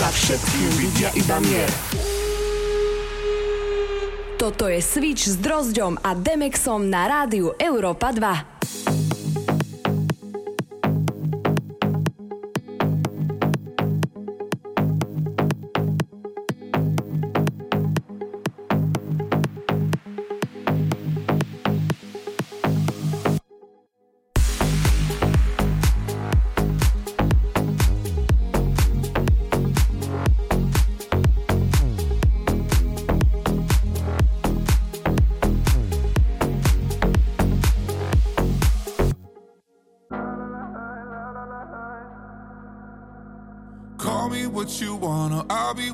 Za všetkým vidia iba mier. Toto je Switch s Drozďom a Demexom na rádiu Európa 2.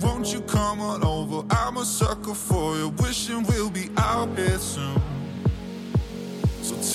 won't you come on over? I'm a sucker for you, wishing we'll be out here soon.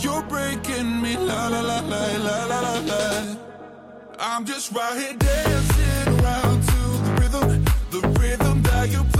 You're breaking me, la la la la la la la. I'm just right here dancing around to the rhythm, the rhythm that you.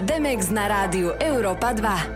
Demex na rádiu Európa 2.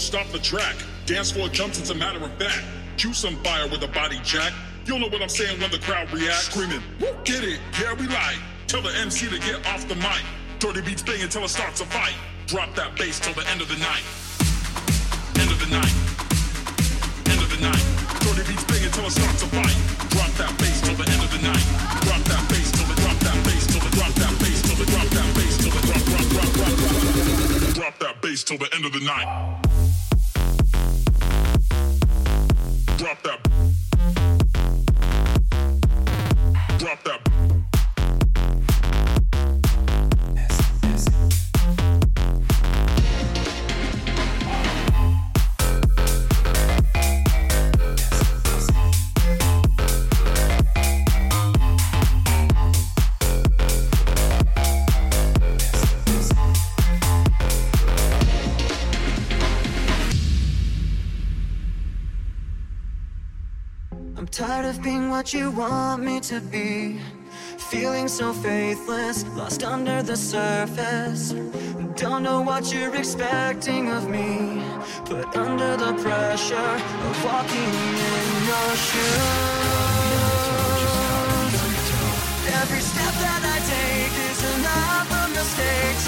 Don't stop the track. Dance floor jumps, it's a matter of fact. Choose some fire with a body jack. You'll know what I'm saying when the crowd reacts. Screaming, "Woo, get it, yeah, we like. Tell the MC to get off the mic. Dirty beats bang until it starts a fight. Drop that bass till the end of the night. End of the night. End of the night. Dirty beats bang until it starts a fight. Drop that bass till the end of the night. Drop that bass till the drop that bass till the drop that bass till the drop that bass till the drop drop drop drop drop. Drop that bass till the end of the night. Want me to be. Feeling so faithless, lost under the surface. Don't know what you're expecting of me. Put under the pressure of walking in your shoes. Every step that I take is another mistake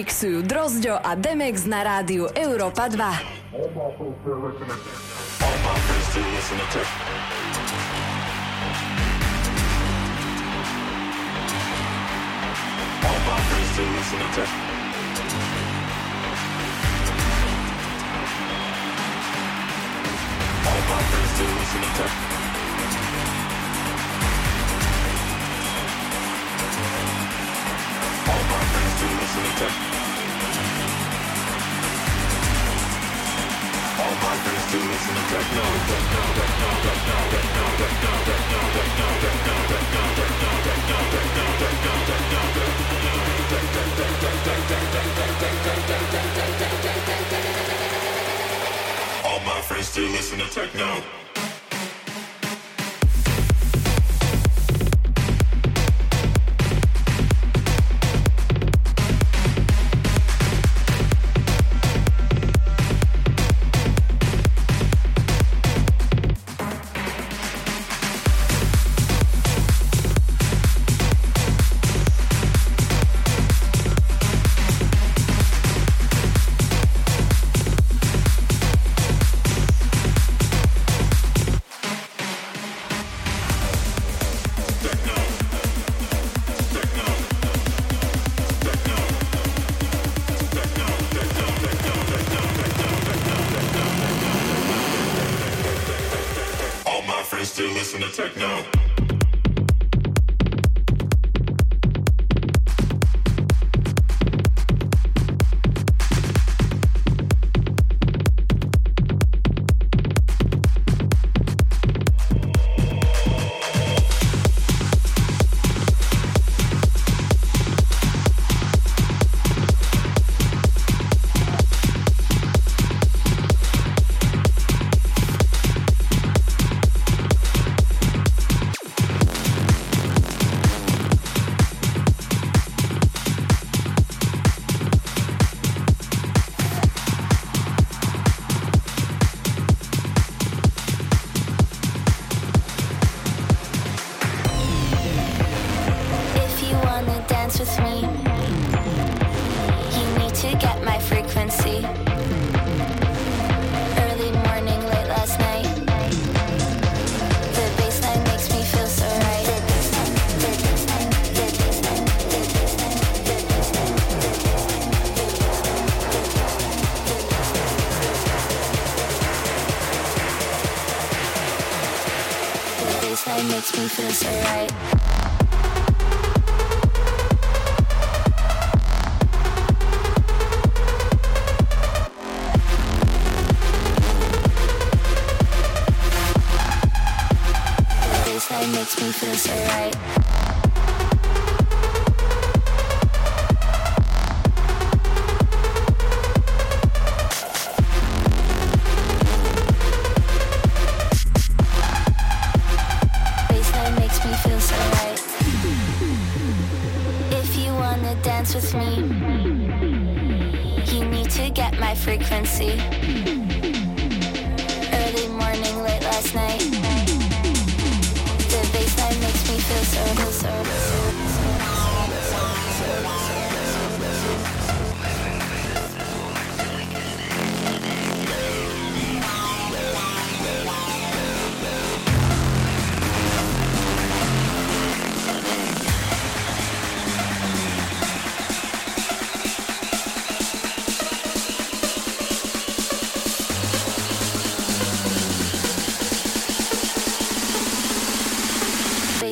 mixujú Drozďo a Demex na rádiu Europa 2. All my friends to listen to All my friends still listen to techno.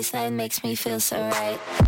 inside makes me feel so right.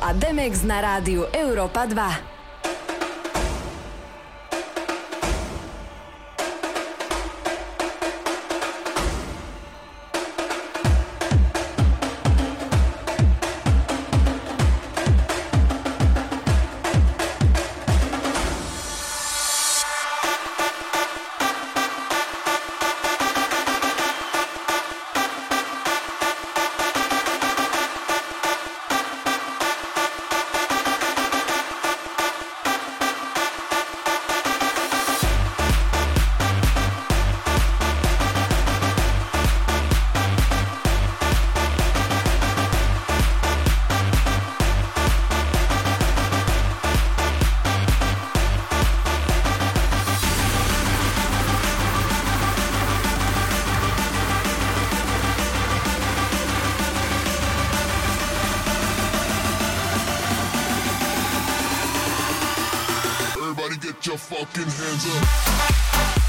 a Demex na rádiu Európa 2. Get your fucking hands up.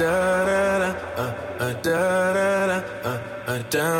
Da da da, uh, uh, da da da, uh, uh, down,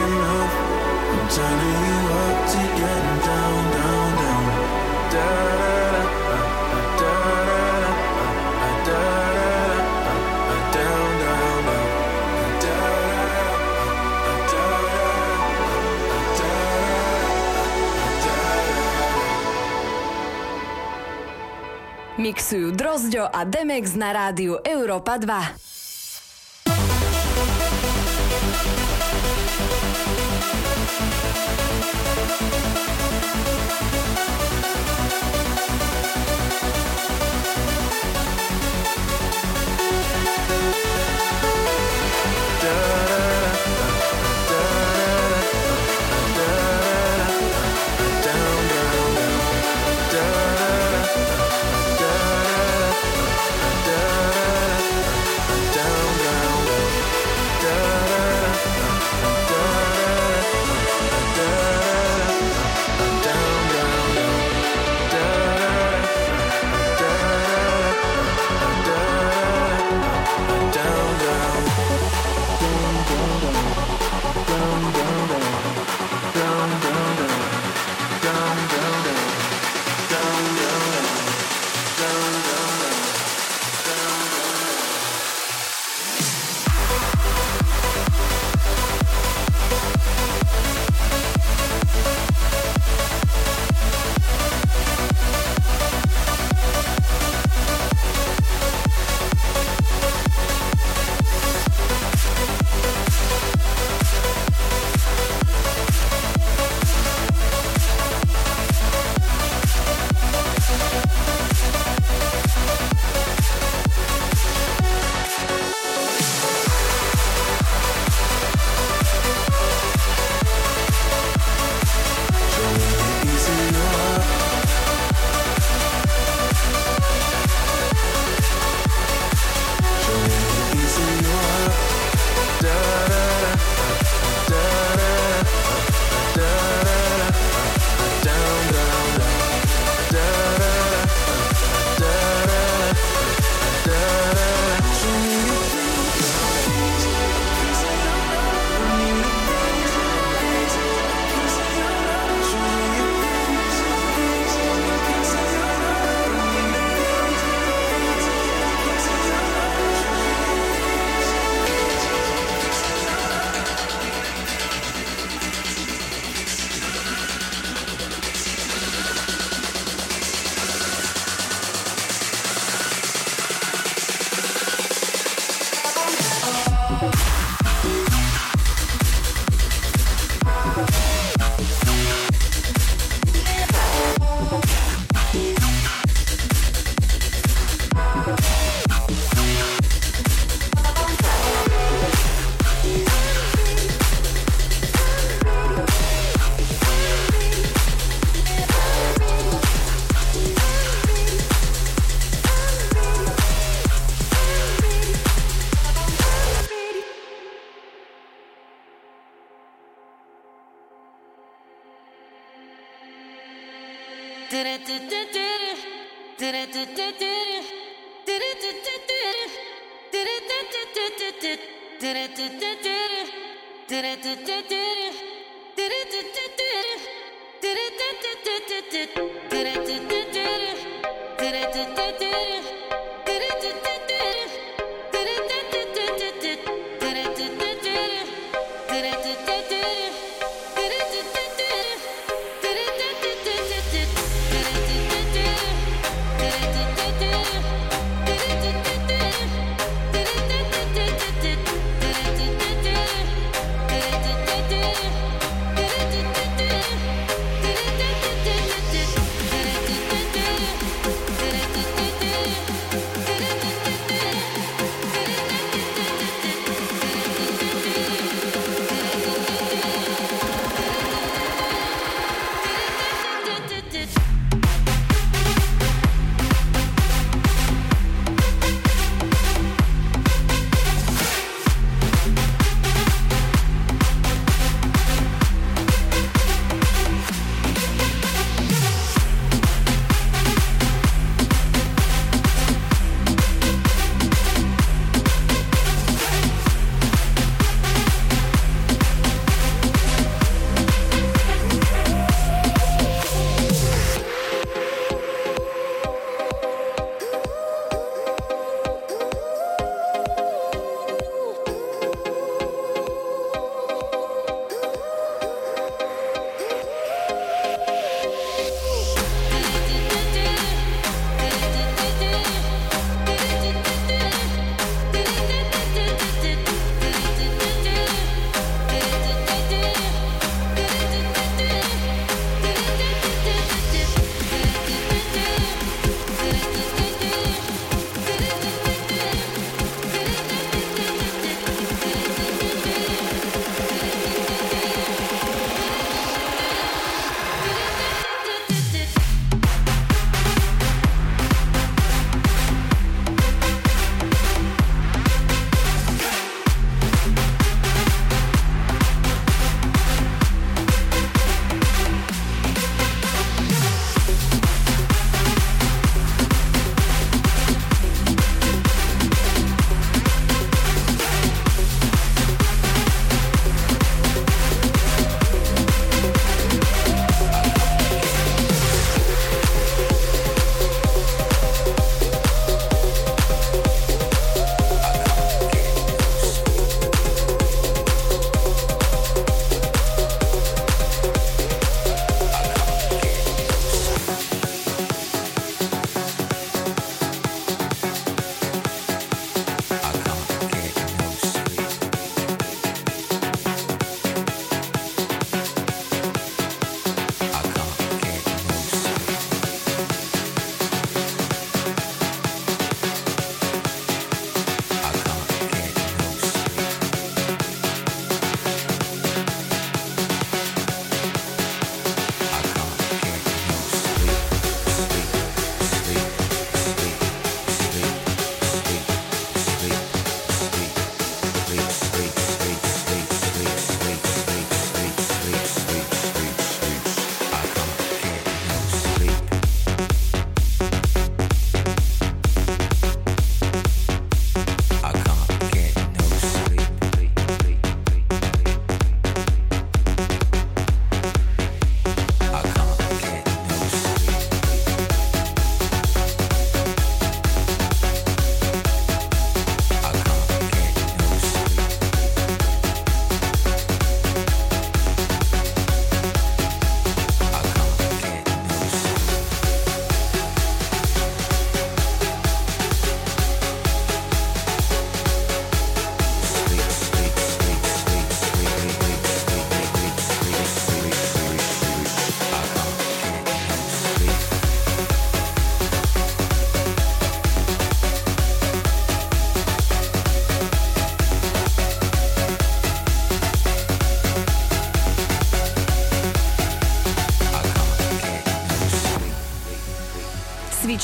Turning you. Mixujú Drozďo a Demex na rádiu Európa 2.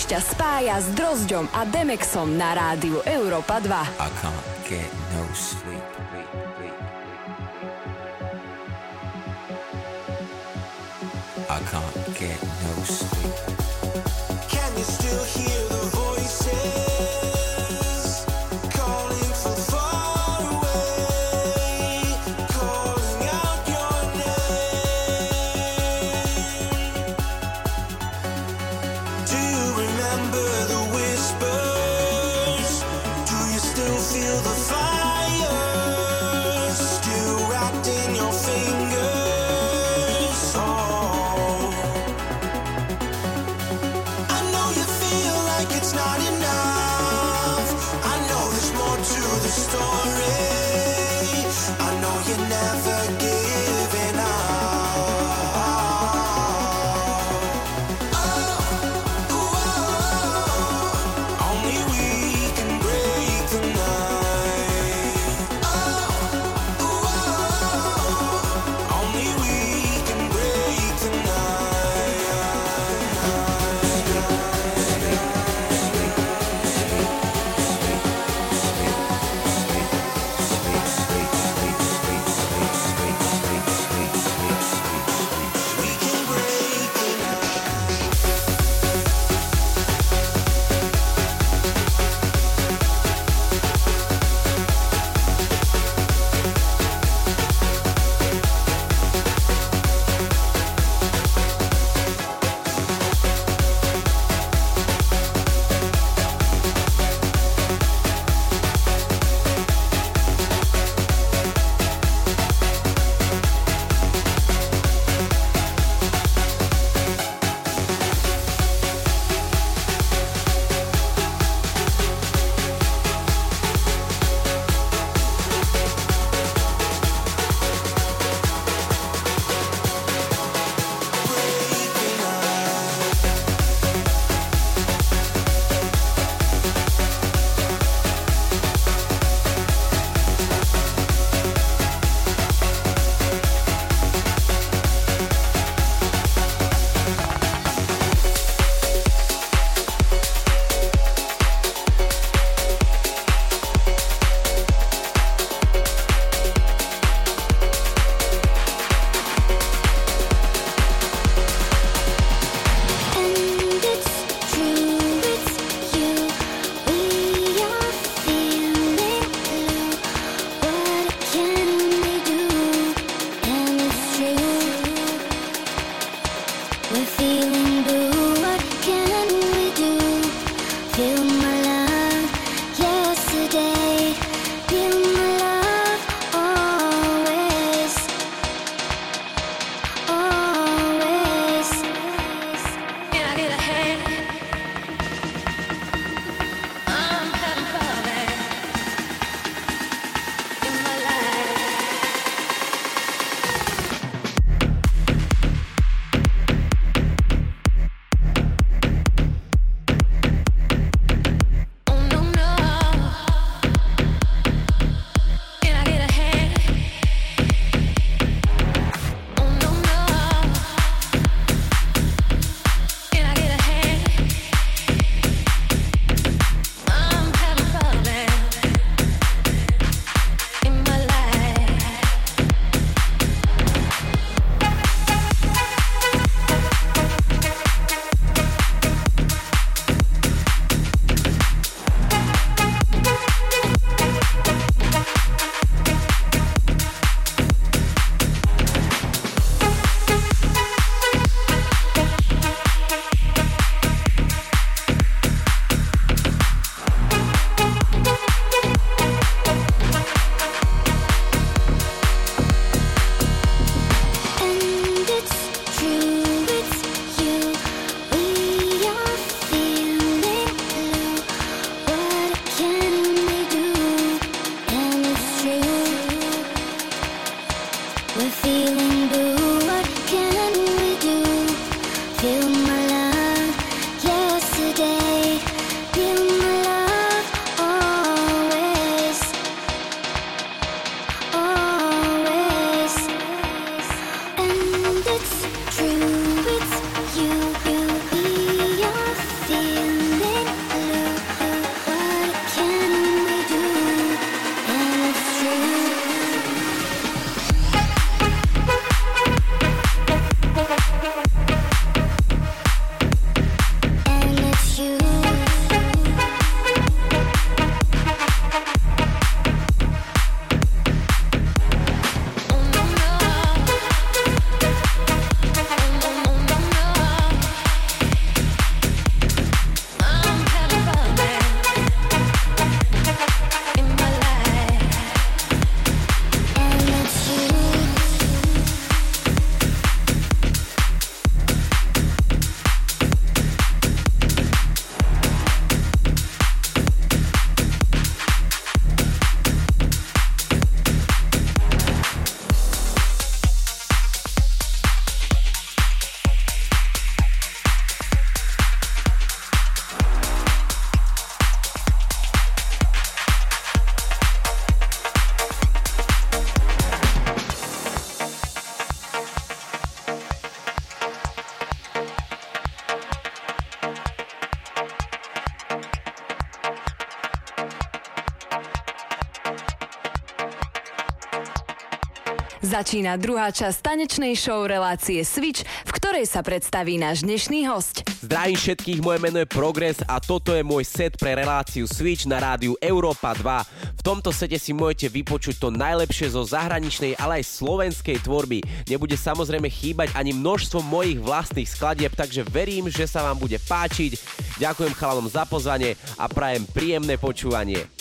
ťa spája s Drozďom a Demexom na rádiu Európa 2. I can't get no sleep. I can't get no sleep. Začína druhá časť tanečnej show relácie Switch, v ktorej sa predstaví náš dnešný host. Zdravím všetkých, moje meno je Progress a toto je môj set pre reláciu Switch na rádiu Európa 2. V tomto sete si môžete vypočuť to najlepšie zo zahraničnej, ale aj slovenskej tvorby. Nebude samozrejme chýbať ani množstvo mojich vlastných skladieb, takže verím, že sa vám bude páčiť. Ďakujem chalanom za pozvanie a prajem príjemné počúvanie.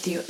with you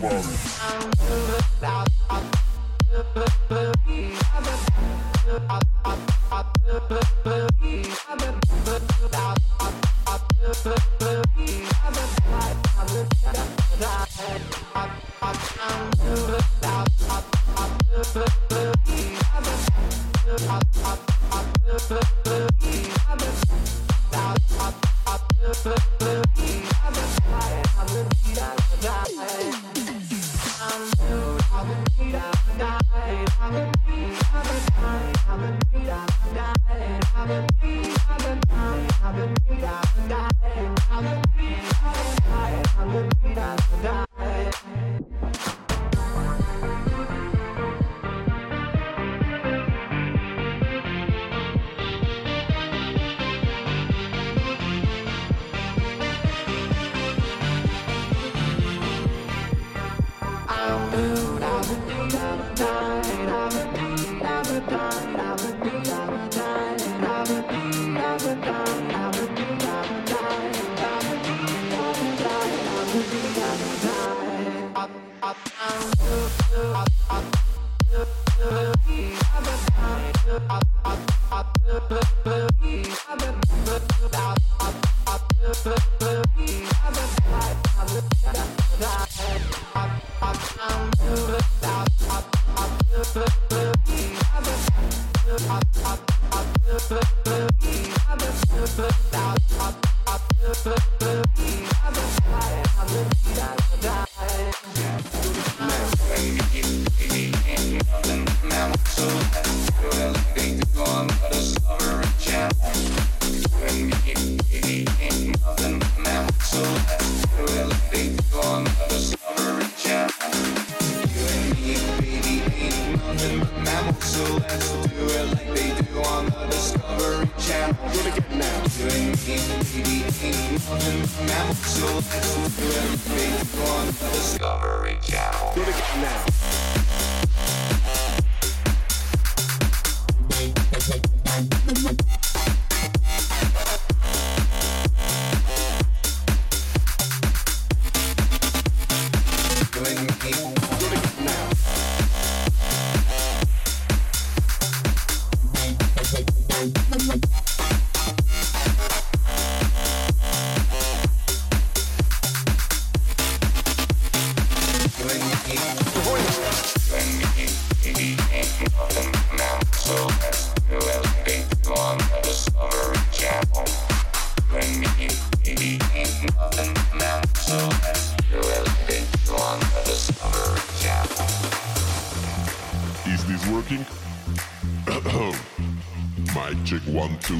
Body,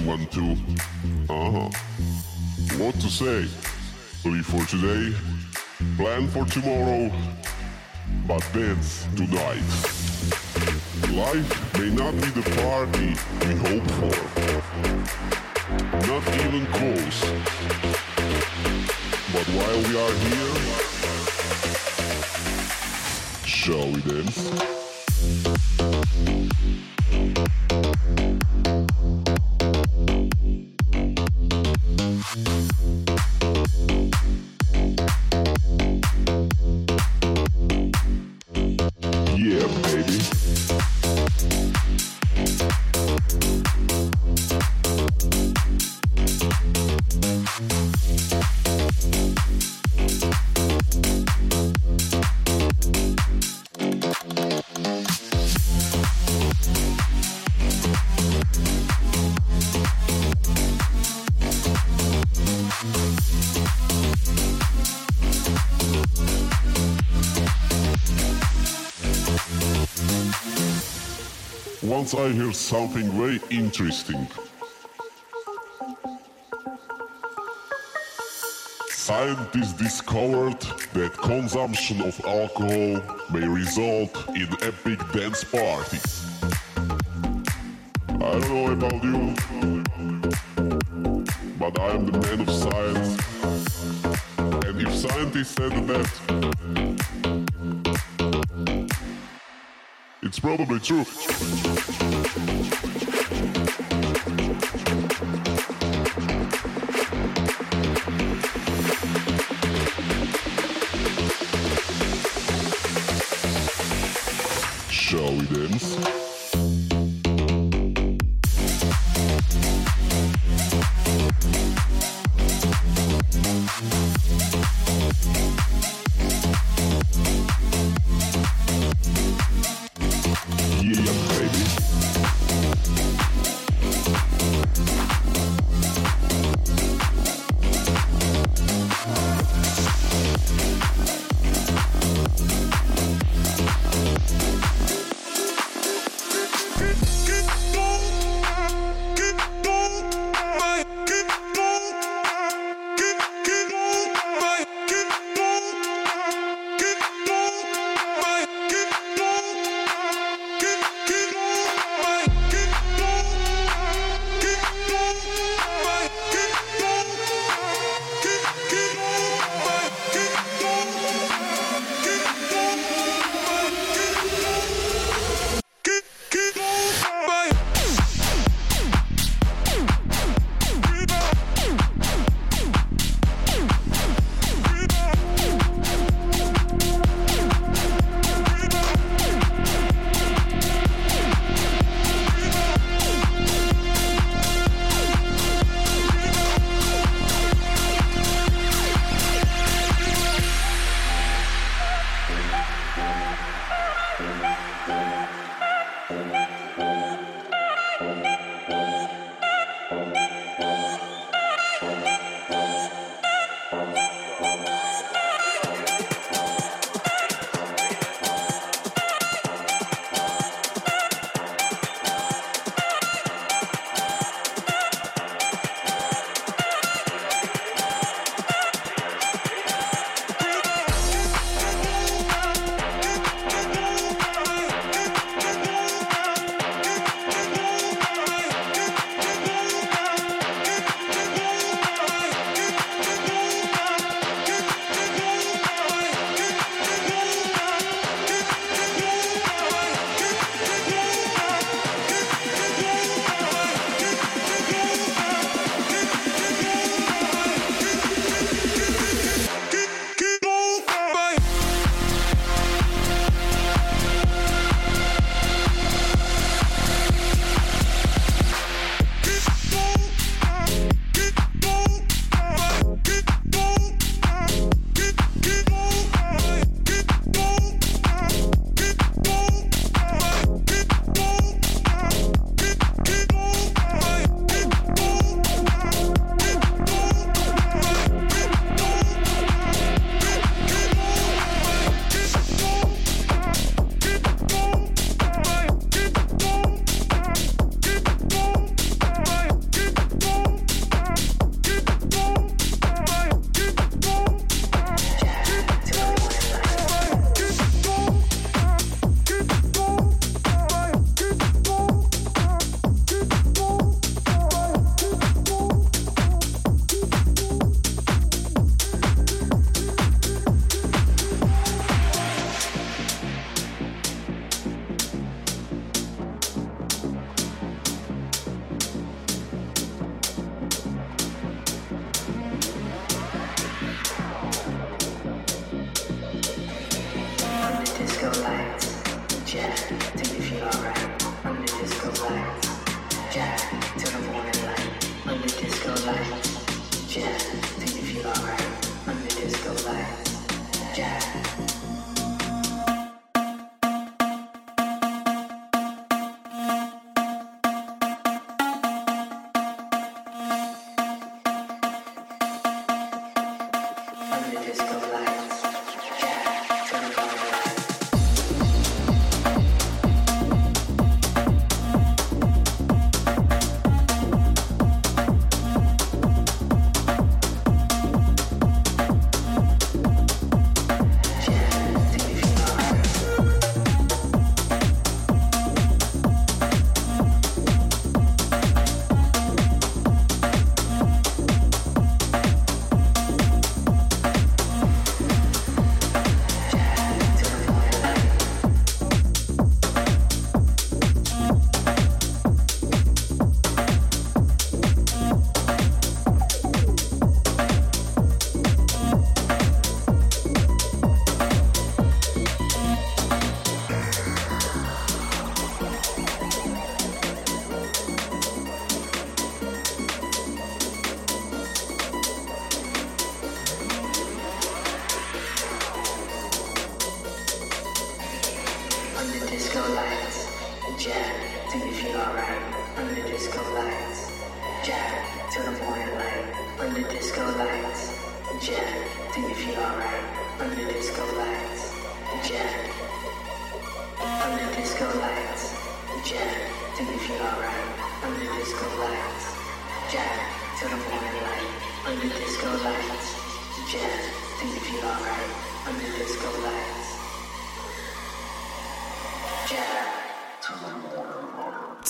one two. Uh huh. What to say? Live for today, plan for tomorrow, but dance tonight. Life may not be the party we hope for, not even close. But while we are here, shall we dance? Once I heard something very interesting. Scientists discovered that consumption of alcohol may result in epic dance parties. I don't know about you, but I am the man of science. And if scientists said that. It's probably true. Thank you.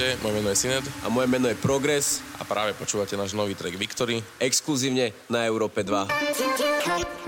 Čaute, moje meno je Sinet. A moje meno je Progress. A práve počúvate náš nový track Victory. Exkluzívne na Európe 2.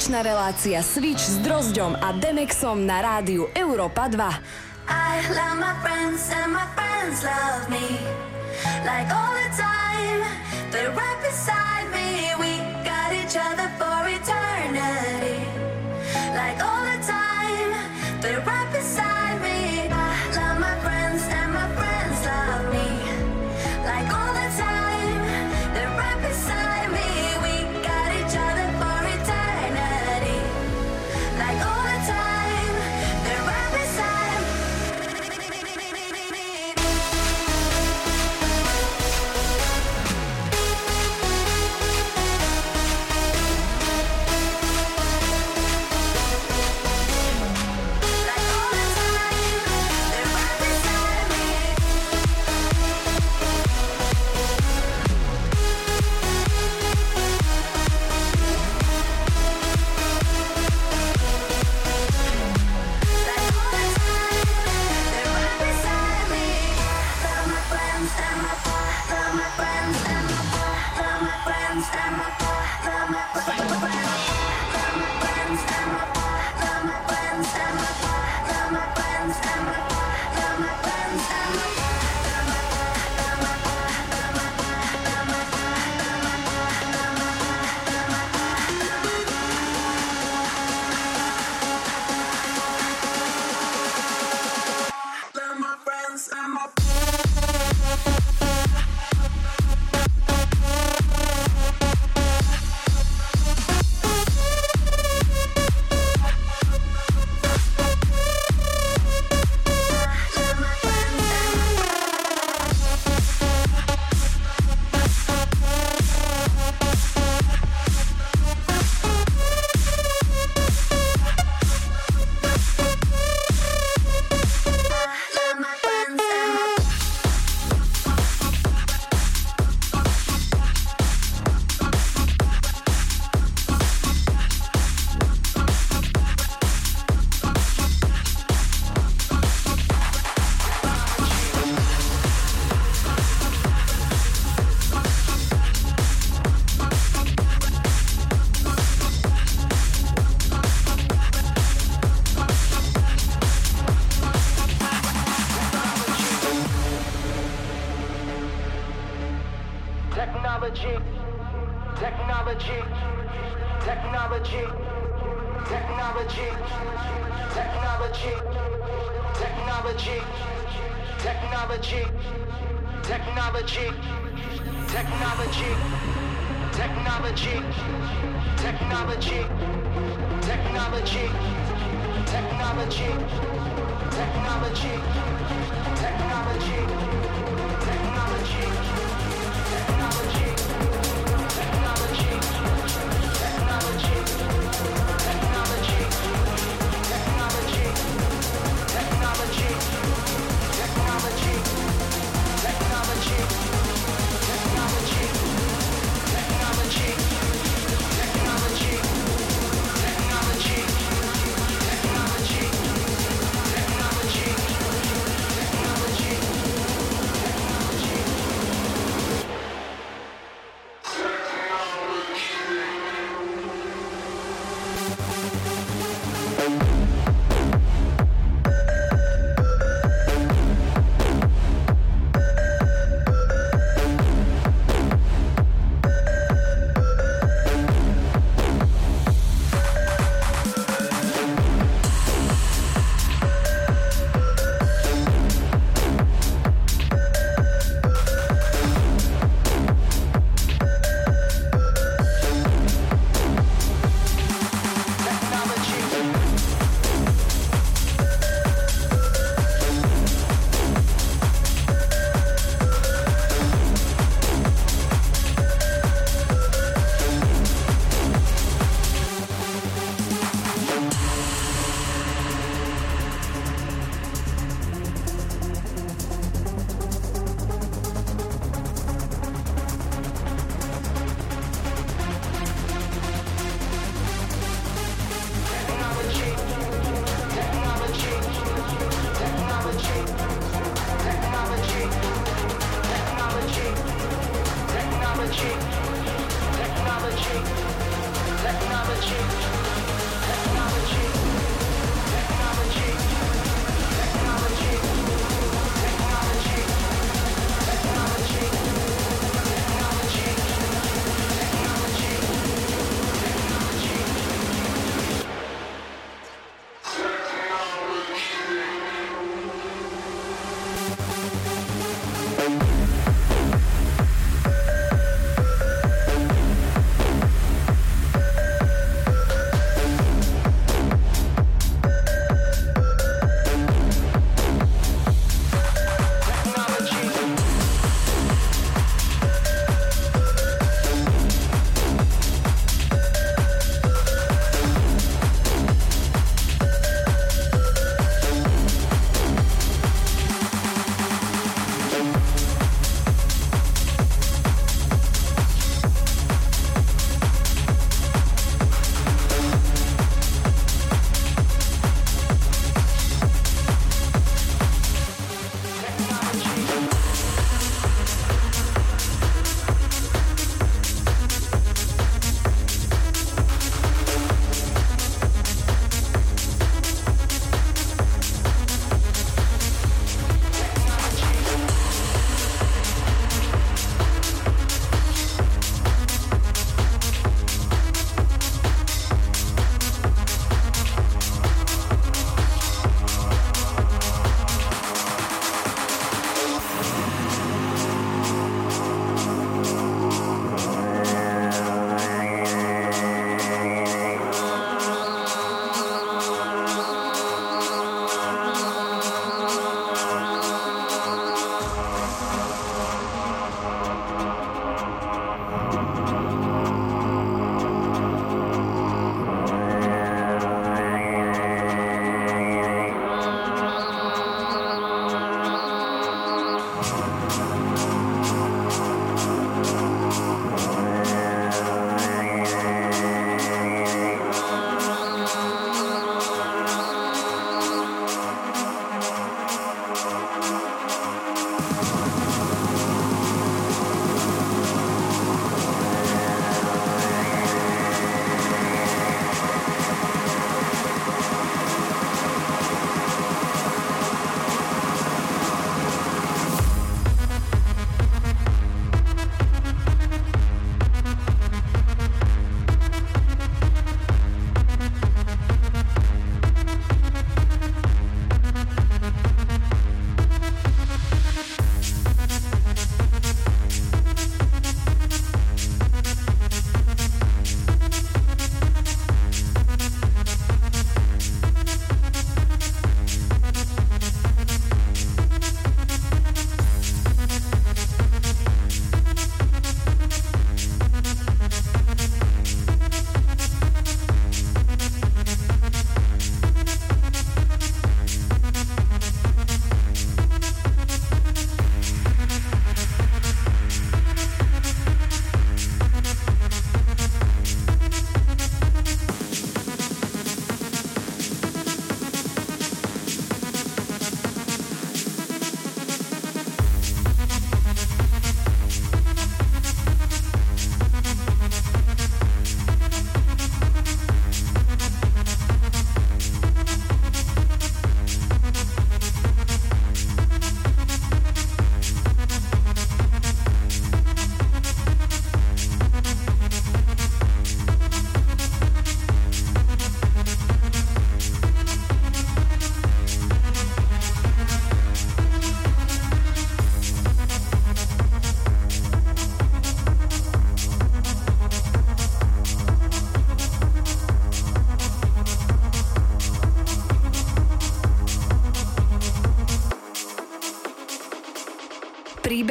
tanečná relácia Switch s Drozďom a Demexom na rádiu Európa 2. I love my friends and my friends love me like all the time. They're right beside